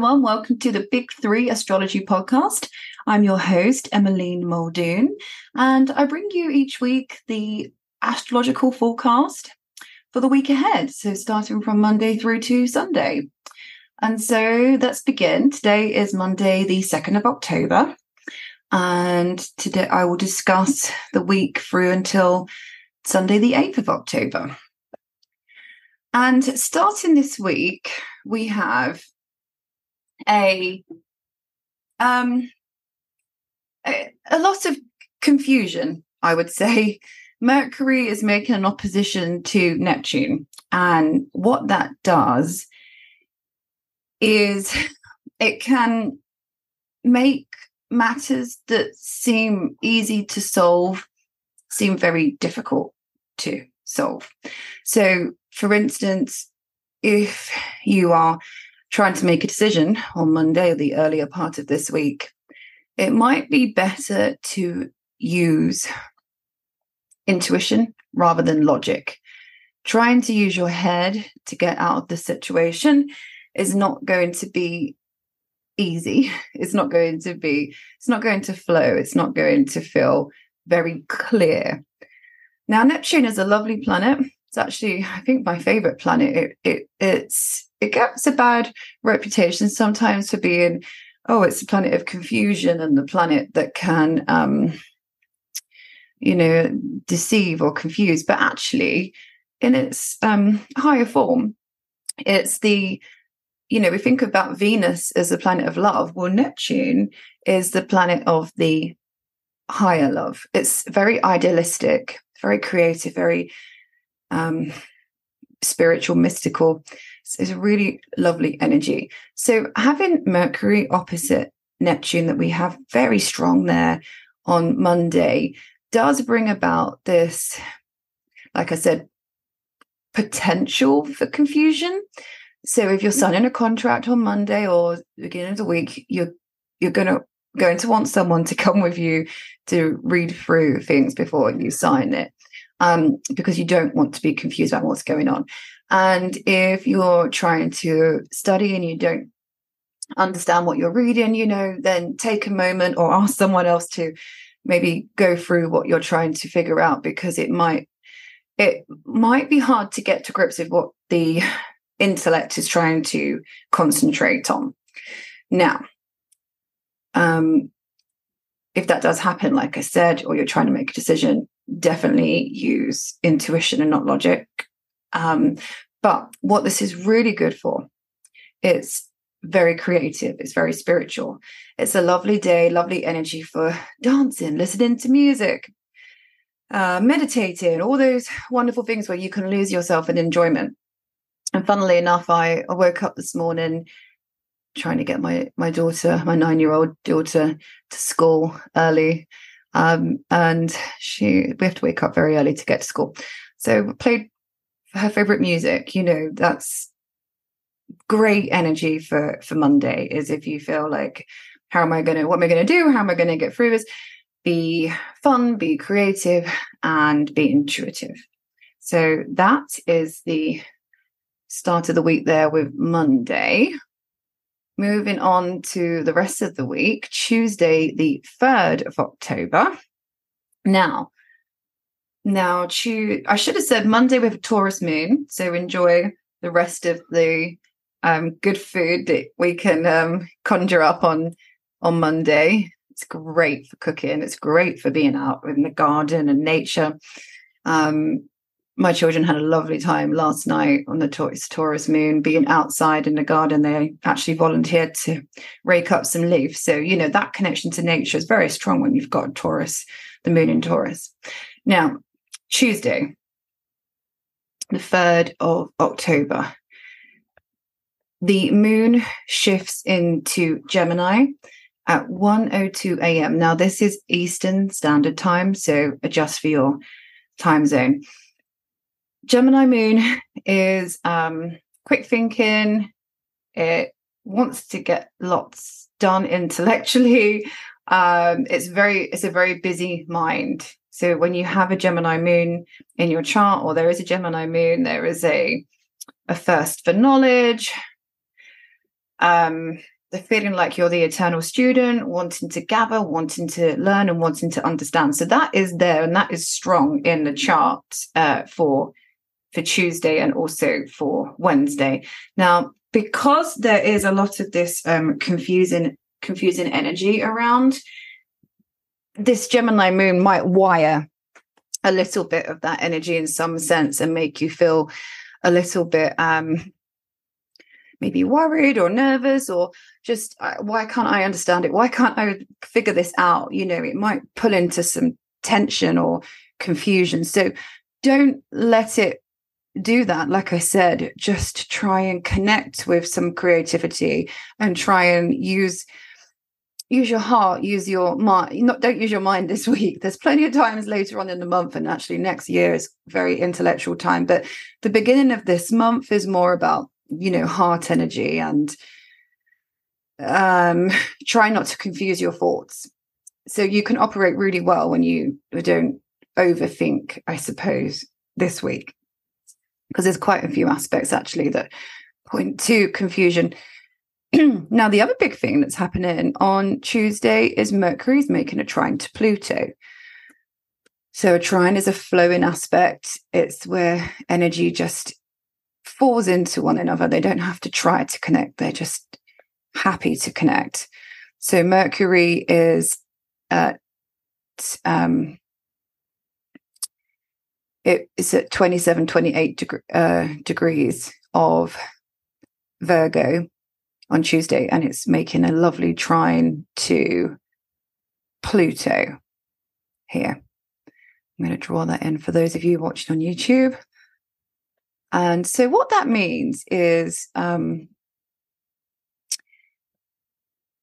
everyone. Welcome to the Big Three Astrology Podcast. I'm your host, Emmeline Muldoon, and I bring you each week the astrological forecast for the week ahead. So, starting from Monday through to Sunday. And so, let's begin. Today is Monday, the 2nd of October. And today I will discuss the week through until Sunday, the 8th of October. And starting this week, we have a um a, a lot of confusion, I would say. Mercury is making an opposition to Neptune. And what that does is it can make matters that seem easy to solve seem very difficult to solve. So, for instance, if you are trying to make a decision on Monday the earlier part of this week, it might be better to use intuition rather than logic. Trying to use your head to get out of the situation is not going to be easy. It's not going to be, it's not going to flow. It's not going to feel very clear. Now, Neptune is a lovely planet. It's actually, I think, my favorite planet. It, it it's it gets a bad reputation sometimes for being, oh, it's a planet of confusion and the planet that can, um, you know, deceive or confuse. But actually, in its um, higher form, it's the you know, we think about Venus as the planet of love. Well, Neptune is the planet of the higher love. It's very idealistic, very creative, very um, spiritual, mystical. It's a really lovely energy. So having Mercury opposite Neptune that we have very strong there on Monday does bring about this, like I said, potential for confusion. So if you're signing a contract on Monday or beginning of the week, you're you're gonna going to want someone to come with you to read through things before you sign it um, because you don't want to be confused about what's going on. And if you're trying to study and you don't understand what you're reading, you know, then take a moment or ask someone else to maybe go through what you're trying to figure out because it might it might be hard to get to grips with what the intellect is trying to concentrate on. Now, um, if that does happen, like I said, or you're trying to make a decision, definitely use intuition and not logic. Um, but what this is really good for, it's very creative, it's very spiritual. It's a lovely day, lovely energy for dancing, listening to music, uh, meditating, all those wonderful things where you can lose yourself in enjoyment. And funnily enough, I, I woke up this morning trying to get my my daughter, my nine year old daughter, to school early, um, and she we have to wake up very early to get to school. So played her favorite music. You know that's great energy for for Monday. Is if you feel like how am I going to what am I going to do? How am I going to get through this? Be fun, be creative, and be intuitive. So that is the start of the week there with Monday. Moving on to the rest of the week, Tuesday, the 3rd of October. Now, now, I should have said Monday with a Taurus moon. So enjoy the rest of the um, good food that we can um, conjure up on on Monday. It's great for cooking. It's great for being out in the garden and nature. Um, my children had a lovely time last night on the Taurus, moon, being outside in the garden. They actually volunteered to rake up some leaves. So, you know, that connection to nature is very strong when you've got Taurus, the moon in Taurus. Now, Tuesday, the 3rd of October, the moon shifts into Gemini at 1.02 a.m. Now, this is Eastern Standard Time, so adjust for your time zone. Gemini Moon is um, quick thinking. It wants to get lots done intellectually. Um, it's very, it's a very busy mind. So when you have a Gemini Moon in your chart, or there is a Gemini Moon, there is a a thirst for knowledge. um, the feeling like you're the eternal student, wanting to gather, wanting to learn, and wanting to understand. So that is there, and that is strong in the chart uh, for for Tuesday and also for Wednesday. Now, because there is a lot of this um, confusing confusing energy around, this Gemini moon might wire a little bit of that energy in some sense and make you feel a little bit um maybe worried or nervous or just uh, why can't i understand it? Why can't i figure this out? You know it might pull into some tension or confusion. So don't let it do that like i said just try and connect with some creativity and try and use use your heart use your mind not don't use your mind this week. There's plenty of times later on in the month and actually next year is very intellectual time but the beginning of this month is more about you know heart energy and um try not to confuse your thoughts. So you can operate really well when you don't overthink i suppose this week because there's quite a few aspects actually that point to confusion. now, the other big thing that's happening on Tuesday is Mercury's making a trine to Pluto. So, a trine is a flowing aspect, it's where energy just falls into one another. They don't have to try to connect, they're just happy to connect. So, Mercury is at um, it is at 27, 28 deg- uh, degrees of Virgo on Tuesday, and it's making a lovely trine to Pluto here. I'm going to draw that in for those of you watching on YouTube. And so, what that means is um,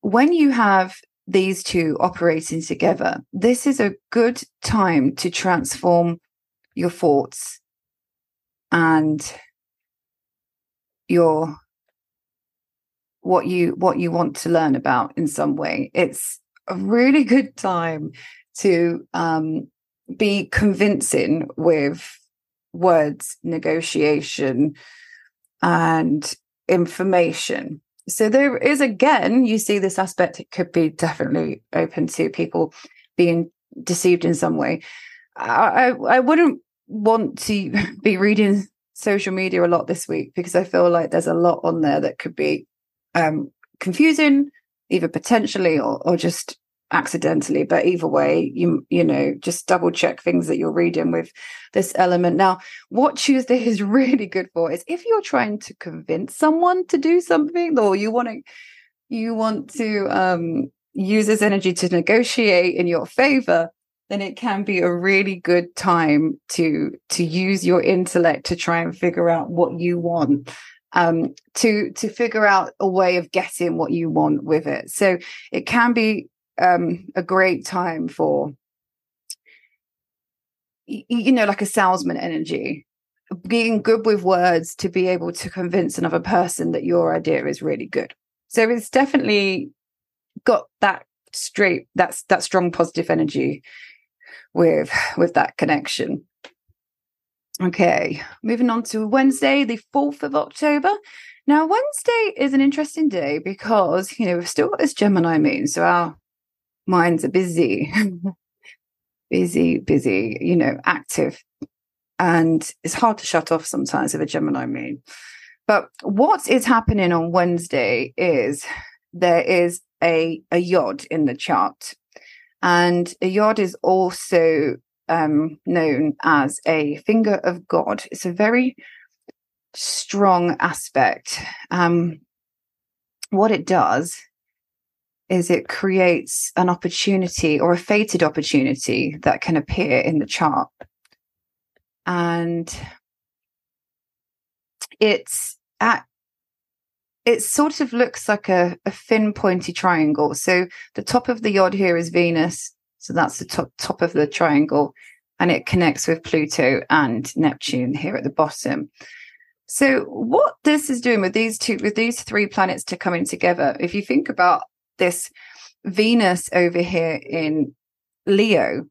when you have these two operating together, this is a good time to transform your thoughts and your what you what you want to learn about in some way. It's a really good time to um, be convincing with words negotiation and information. So there is again you see this aspect it could be definitely open to people being deceived in some way. I, I wouldn't want to be reading social media a lot this week because I feel like there's a lot on there that could be um, confusing, either potentially or, or just accidentally. But either way, you you know, just double check things that you're reading with this element. Now, what Tuesday is really good for is if you're trying to convince someone to do something, or you want to you want to um, use this energy to negotiate in your favor then it can be a really good time to to use your intellect to try and figure out what you want um to to figure out a way of getting what you want with it. So it can be um a great time for you know like a salesman energy being good with words to be able to convince another person that your idea is really good. So it's definitely got that straight that's that strong positive energy with with that connection. Okay, moving on to Wednesday, the 4th of October. Now, Wednesday is an interesting day because, you know, we've still got this Gemini moon, so our minds are busy, busy, busy, you know, active. And it's hard to shut off sometimes with a Gemini moon. But what is happening on Wednesday is there is a, a yod in the chart and a yod is also um, known as a finger of God. It's a very strong aspect. Um, what it does is it creates an opportunity or a fated opportunity that can appear in the chart. And it's at it sort of looks like a, a thin pointy triangle. So the top of the yod here is Venus. So that's the top top of the triangle. And it connects with Pluto and Neptune here at the bottom. So what this is doing with these two, with these three planets to coming together, if you think about this Venus over here in Leo,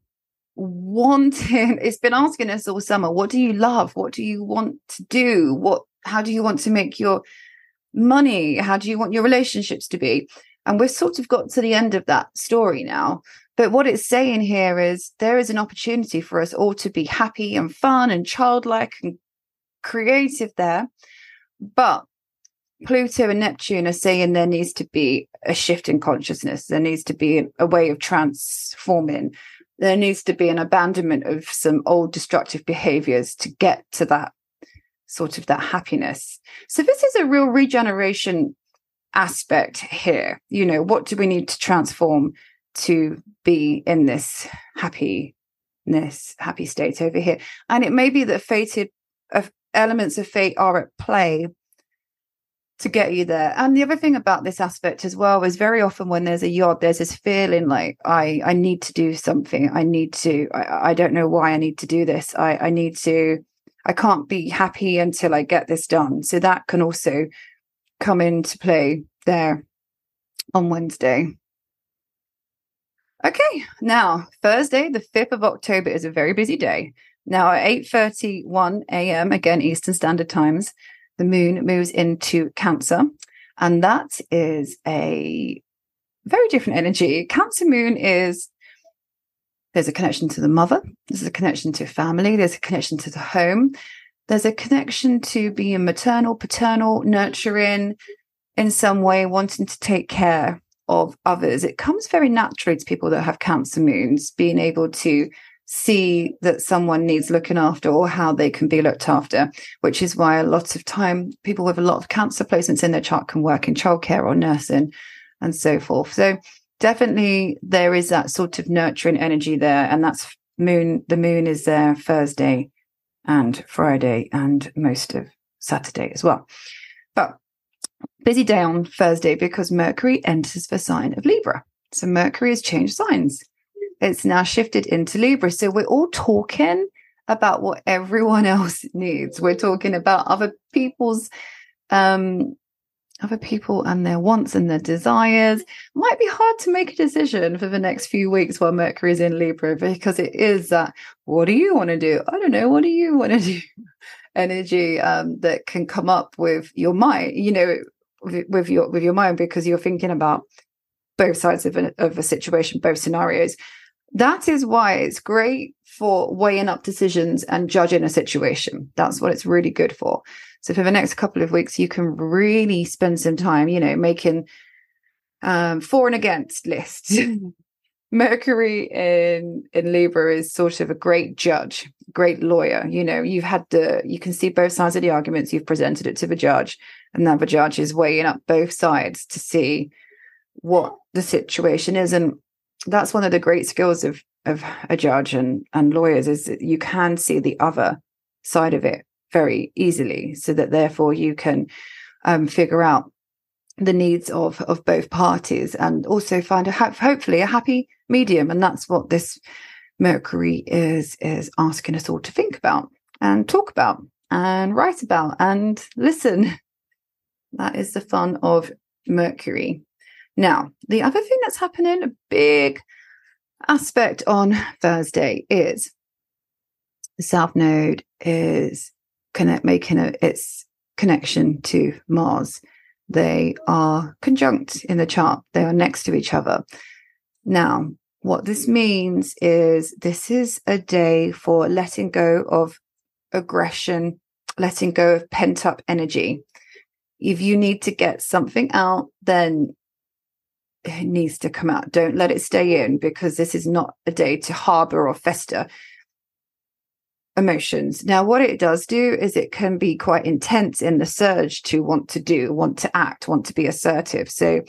wanting it's been asking us all summer, what do you love? What do you want to do? What how do you want to make your money? How do you want your relationships to be? And we've sort of got to the end of that story now. But what it's saying here is there is an opportunity for us all to be happy and fun and childlike and creative there. But Pluto and Neptune are saying there needs to be a shift in consciousness. There needs to be a way of transforming. There needs to be an abandonment of some old destructive behaviors to get to that sort of that happiness. So this is a real regeneration aspect here. You know, what do we need to transform to be in this happiness, happy state over here? And it may be that fated uh, elements of fate are at play to get you there. And the other thing about this aspect as well is very often when there's a yod, there's this feeling like I I need to do something. I need to. I, I don't know why I need to do this. I I need to. I can't be happy until I get this done. So that can also come into play there on Wednesday. Okay, now Thursday, the 5th of October is a very busy day. Now at 8:31 a.m. again Eastern Standard Times, the moon moves into Cancer, and that is a very different energy. Cancer moon is there's a connection to the mother, there's a connection to family, there's a connection to the home, there's a connection to being maternal, paternal, nurturing in some way, wanting to take care of others. It comes very naturally to people that have Cancer moons, being able to see that someone needs looking after or how they can be looked after, which is why a lot of time people with a lot of cancer placements in their chart can work in childcare or nursing and so forth. So definitely there is that sort of nurturing energy there. And that's moon, the moon is there Thursday and Friday and most of Saturday as well. But busy day on Thursday because Mercury enters the sign of Libra. So Mercury has changed signs it's now shifted into Libra. So we're all talking about what everyone else needs. We're talking about other people's um other people and their wants and their desires. Might be hard to make a decision for the next few weeks while Mercury is in Libra because it is that what do you want to do? I don't know. What do you want to do? Energy um, that can come up with your mind, you know, with, with your with your mind because you're thinking about both sides of a, of a situation, both scenarios. That is why it's great for weighing up decisions and judging a situation. That's what it's really good for. So for the next couple of weeks, you can really spend some time, you know, making um, for and against lists. Mercury in in Libra is sort of a great judge, great lawyer. You know, you've had the you can see both sides of the arguments. You've presented it to the judge, and now the judge is weighing up both sides to see what the situation is. And that's one of the great skills of of a judge and and lawyers is you can see the other side of it very easily so that therefore you can um, figure out the needs of of both parties and also find a hopefully a happy medium and that's what this mercury is is asking us all to think about and talk about and write about and listen. That is the fun of mercury now, the other thing that's happening, a big aspect on Thursday is the South Node is connect making a, its connection to Mars. They are conjunct in the chart. They are next to each other. Now, what this means is this is a day for letting go of aggression, letting go of pent up energy. If you need to get something out, then needs to come out. Don't let it stay in because this is not a day to harbor or fester emotions. Now, what it does do is it can be quite intense in the surge to want to do, want to act, want to be assertive. So,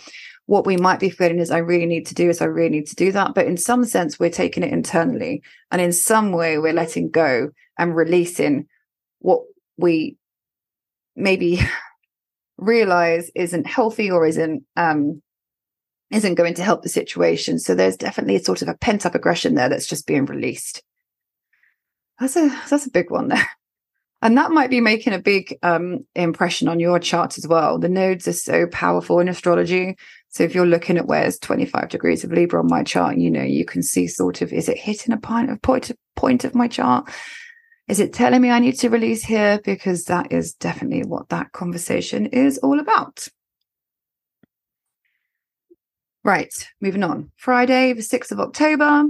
what we might be feeling is, I really need to do this, I really need to do that. But in some sense, we're taking it internally. And in some way, we're letting go and releasing what we maybe realize isn't healthy or isn't um, isn't going to help the situation. So there's definitely a sort of a pent up aggression there that's just being released. That's a that's a big one there. And that might be making a big um, impression on your chart as well. The nodes are so powerful in astrology. So if you're looking at where's 25 degrees of Libra on my chart, you know, you can see sort of, is it hitting a point of point, point of my chart? Is it telling me I need to release here? Because that is definitely what that conversation is all about. Right, moving on. Friday, the 6th of October,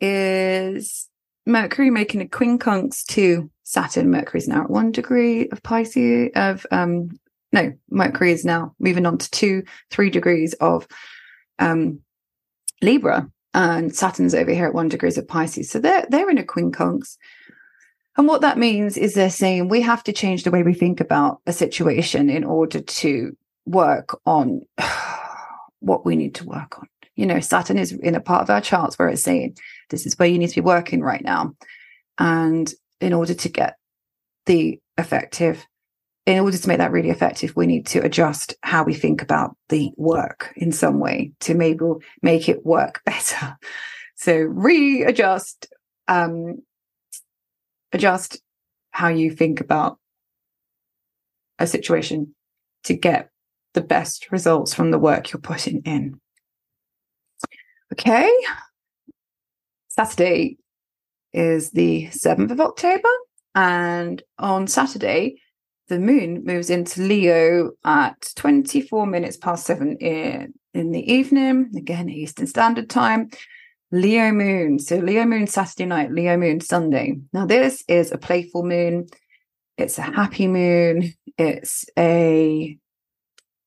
is Mercury making a quincunx to Saturn. Mercury is now at one degree of Pisces, of, um, no, Mercury is now moving on to two, three degrees of um, Libra, and Saturn's over here at one degrees of Pisces. So they're, they're in a quincunx. And what that means is they're saying we have to change the way we think about a situation in order to work on what we need to work on. You know, Saturn is in a part of our charts where it's saying this is where you need to be working right now. And in order to get the effective, in order to make that really effective, we need to adjust how we think about the work in some way to maybe make it work better. So readjust um, adjust how you think about a situation to get the best results from the work you're putting in. Okay. Saturday is the 7th of October. And on Saturday, the moon moves into Leo at 24 minutes past seven in, in the evening, again, Eastern Standard Time. Leo moon. So Leo moon Saturday night, Leo moon Sunday. Now, this is a playful moon. It's a happy moon. It's a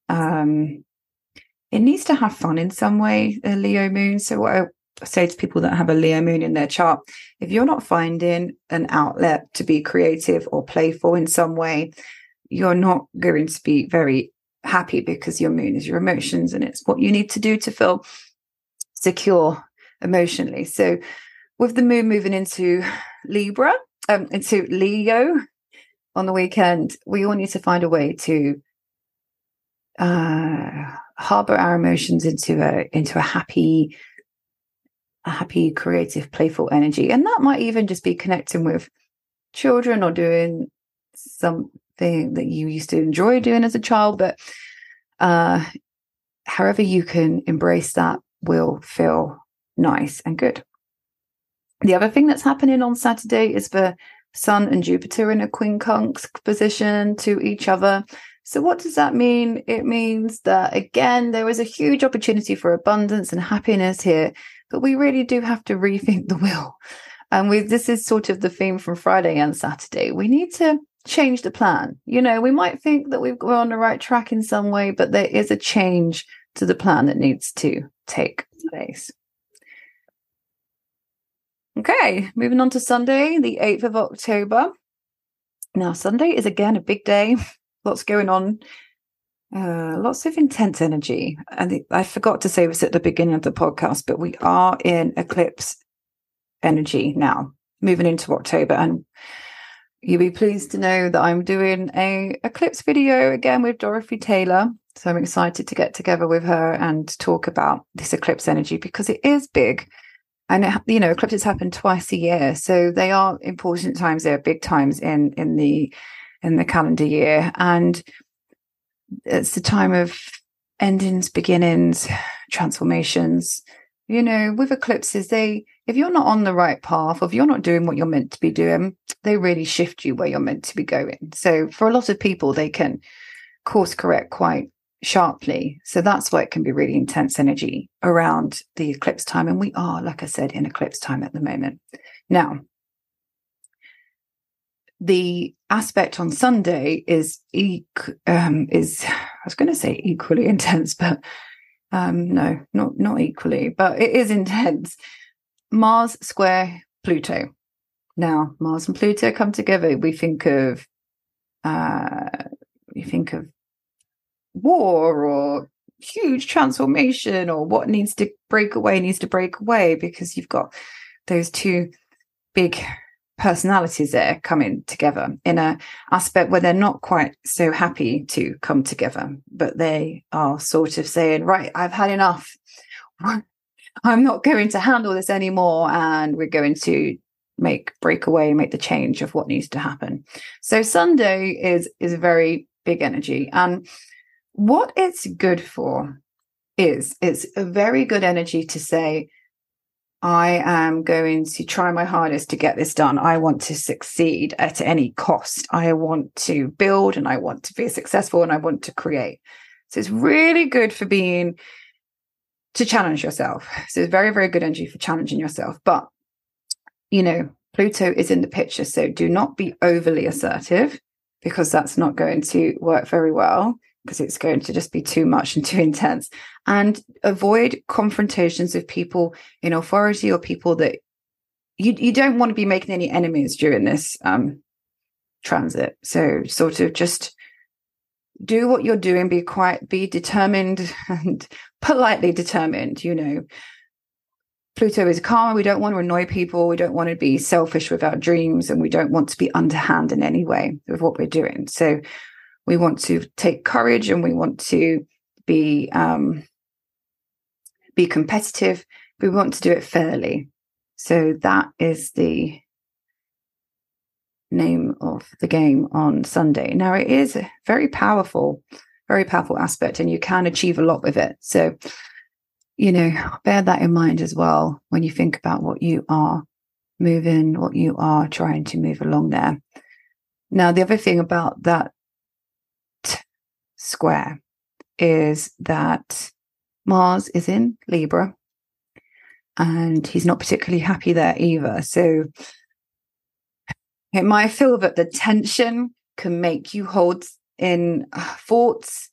um it needs to have fun in some way, a Leo moon. So what I say to people that have a Leo moon in their chart, if you're not finding an outlet to be creative or playful in some way, you're not going to be very happy because your moon is your emotions and it's what you need to do to feel secure emotionally. So with the moon moving into Libra, um, into Leo on the weekend, we all need to find a way to uh, harbor our emotions into a into a happy, a happy, creative, playful energy, and that might even just be connecting with children or doing something that you used to enjoy doing as a child, but uh, however you can embrace that will feel nice and good. The other thing that's happening on Saturday is the Sun and Jupiter in a quincunx position to each other. So, what does that mean? It means that, again, there is a huge opportunity for abundance and happiness here, but we really do have to rethink the will. And we, this is sort of the theme from Friday and Saturday. We need to change the plan. You know, we might think that we've we're on the right track in some way, but there is a change to the plan that needs to take place. Okay, moving on to Sunday, the 8th of October. Now, Sunday is again a big day, lots going on, uh, lots of intense energy. And I forgot to say this at the beginning of the podcast, but we are in eclipse energy now, moving into October. And you'll be pleased to know that I'm doing a eclipse video again with Dorothy Taylor. So I'm excited to get together with her and talk about this eclipse energy because it is big and it, you know eclipses happen twice a year so they are important times they're big times in in the in the calendar year and it's the time of endings beginnings transformations you know with eclipses they if you're not on the right path or if you're not doing what you're meant to be doing they really shift you where you're meant to be going so for a lot of people they can course correct quite sharply. So that's why it can be really intense energy around the eclipse time. And we are, like I said, in eclipse time at the moment. Now, the aspect on Sunday is um, is I was going to say equally intense, but um, no, not not equally, but it is intense. Mars square Pluto. Now, Mars and Pluto come together. We think of uh, we think of war or huge transformation or what needs to break away needs to break away because you've got those two big personalities there coming together in a aspect where they're not quite so happy to come together but they are sort of saying right i've had enough. I'm not going to handle this anymore and we're going to make break away make the change of what needs to happen. So sunday is is a very big energy and what it's good for is it's a very good energy to say, I am going to try my hardest to get this done. I want to succeed at any cost. I want to build and I want to be successful and I want to create. So it's really good for being to challenge yourself. So it's very, very good energy for challenging yourself. But, you know, Pluto is in the picture. So do not be overly assertive because that's not going to work very well because it's going to just be too much and too intense. And avoid confrontations with people in authority or people that you, you don't want to be making any enemies during this um, transit. So sort of just do what you're doing, be quiet, be determined and politely determined, you know. Pluto is karma. We don't want to annoy people. We don't want to be selfish with our dreams, and we don't want to be underhand in any way with what we're doing. So we want to take courage and we want to be um, be competitive. We want to do it fairly. So that is the name of the game on sunday. Now it is a very powerful very powerful aspect and you can achieve a lot with it. So you know bear that in mind as well when you think about what you are moving what you are trying to move along there. Now the other thing about that square is that Mars is in Libra and he's not particularly happy there either. So it might feel that the tension can make you hold in uh, thoughts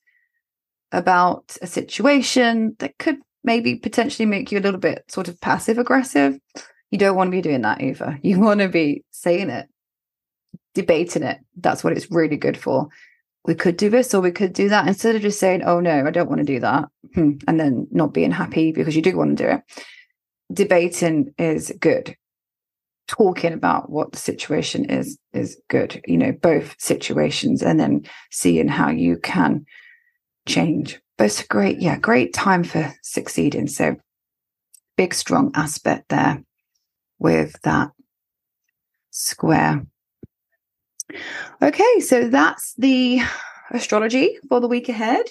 about a situation that could maybe potentially make you a little bit sort of passive aggressive. You don't want to be doing that either. You want to be saying it, debating it. That's what it's really good for we could do this or we could do that. Instead of just saying oh no i don't want to do that hmm, and then not being happy because you do want to do it debating is good. Talking about what the situation is is good you know both situations and then seeing how you can change. But it's a great yeah great time for succeeding. So big strong aspect there with that square Okay, so that's the astrology for the week ahead.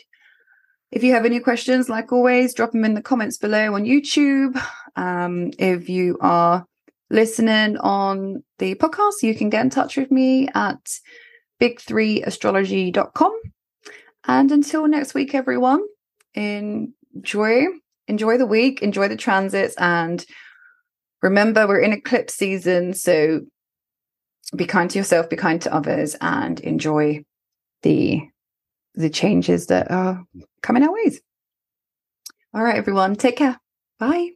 If you have any questions, like always, drop them in the comments below on YouTube. Um, if you are listening on the podcast, you can get in touch with me at bigthreeastrology.com. And until next week, everyone, enjoy enjoy the week, enjoy the transits, and remember we're in eclipse season, so be kind to yourself, be kind to others, and enjoy the the changes that are coming our ways. All right, everyone, take care. Bye.